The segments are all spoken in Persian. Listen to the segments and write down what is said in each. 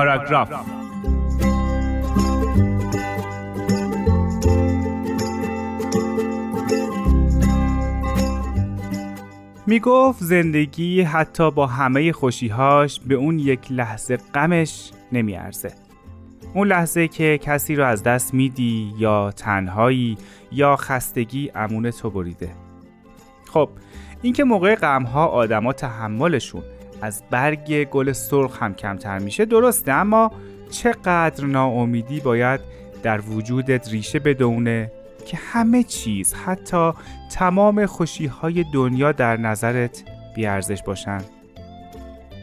پاراگراف. می گفت زندگی حتی با همه خوشیهاش به اون یک لحظه غمش نمیارزه. اون لحظه که کسی رو از دست میدی یا تنهایی یا خستگی امون تو بریده. خب اینکه موقع غمها آدما تحملشون از برگ گل سرخ هم کمتر میشه درسته اما چقدر ناامیدی باید در وجودت ریشه بدونه که همه چیز حتی تمام خوشی های دنیا در نظرت بیارزش باشن.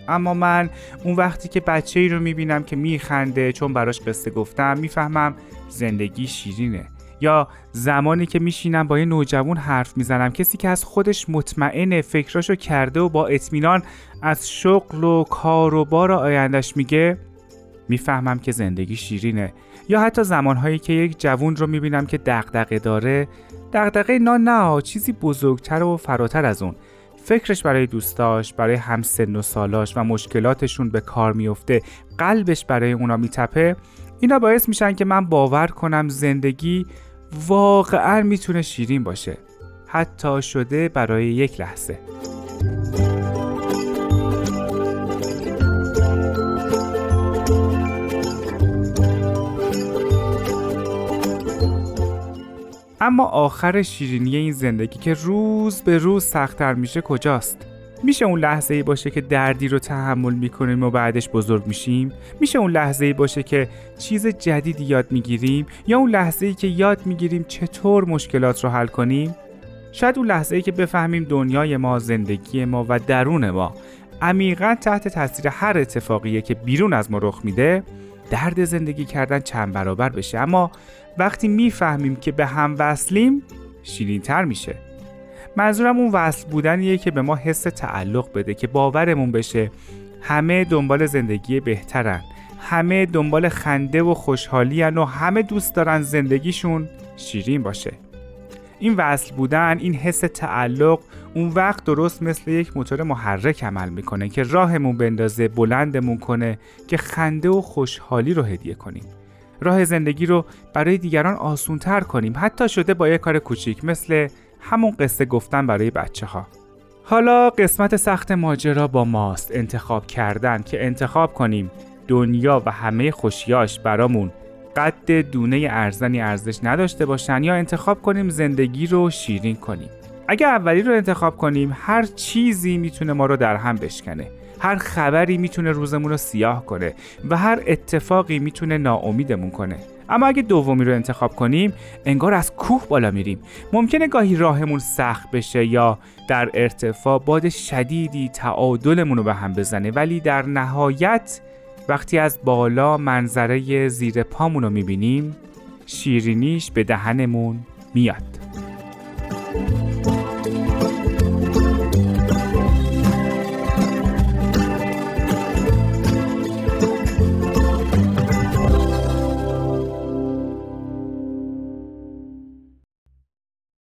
اما من اون وقتی که بچه ای رو می‌بینم که میخنده چون براش قصه گفتم می‌فهمم زندگی شیرینه. یا زمانی که میشینم با یه نوجوان حرف می‌زنم کسی که از خودش مطمئن فکراشو کرده و با اطمینان از شغل و کار و بار آیندش میگه می‌فهمم که زندگی شیرینه. یا حتی زمانهایی که یک جوون رو می‌بینم که دغدغه داره دغدغه نه نه چیزی بزرگتر و فراتر از اون. فکرش برای دوستاش برای همسن و سالاش و مشکلاتشون به کار میفته قلبش برای اونا میتپه. اینا باعث میشن که من باور کنم زندگی واقعا می‌تونه شیرین باشه حتی شده برای یک لحظه اما آخر شیرینی این زندگی که روز به روز سختتر میشه کجاست؟ میشه اون لحظه ای باشه که دردی رو تحمل می‌کنیم و بعدش بزرگ میشیم؟ میشه اون لحظه ای باشه که چیز جدیدی یاد می‌گیریم؟ یا اون لحظه ای که یاد می‌گیریم چطور مشکلات رو حل کنیم؟ شاید اون لحظه ای که بفهمیم دنیای ما، زندگی ما و درون ما عمیقا تحت تاثیر هر اتفاقیه که بیرون از ما رخ میده درد زندگی کردن چند برابر بشه اما وقتی می‌فهمیم که به هم وصلیم شیرین تر میشه منظورم اون وصل بودنیه که به ما حس تعلق بده که باورمون بشه همه دنبال زندگی بهترن همه دنبال خنده و خوشحالی و همه دوست دارن زندگیشون شیرین باشه. این وصل بودن این حس تعلق اون وقت درست مثل یک موتور محرک عمل می‌کنه که راهمون بندازه بلندمون کنه که خنده و خوشحالی رو هدیه کنیم. راه زندگی رو برای دیگران آسونتر کنیم. حتی شده با یک کار کوچیک مثل همون قصه گفتن برای بچه ها حالا قسمت سخت ماجرا با ماست انتخاب کردن که انتخاب کنیم دنیا و همه خوشیاش برامون قد دونه ارزنی ارزش نداشته باشن یا انتخاب کنیم زندگی رو شیرین کنیم. اگر اولی رو انتخاب کنیم هر چیزی می‌تونه ما رو در هم بشکنه. هر خبری می‌تونه روزمون رو سیاه کنه و هر اتفاقی می‌تونه ناامیدمون کنه. اما اگه دومی رو انتخاب کنیم انگار از کوه بالا میریم. ممکنه گاهی راهمون سخت بشه یا در ارتفاع باد شدیدی تعادلمون رو به هم بزنه ولی در نهایت وقتی از بالا منظره زیر پامون رو می‌بینیم شیرینیش به دهنمون میاد.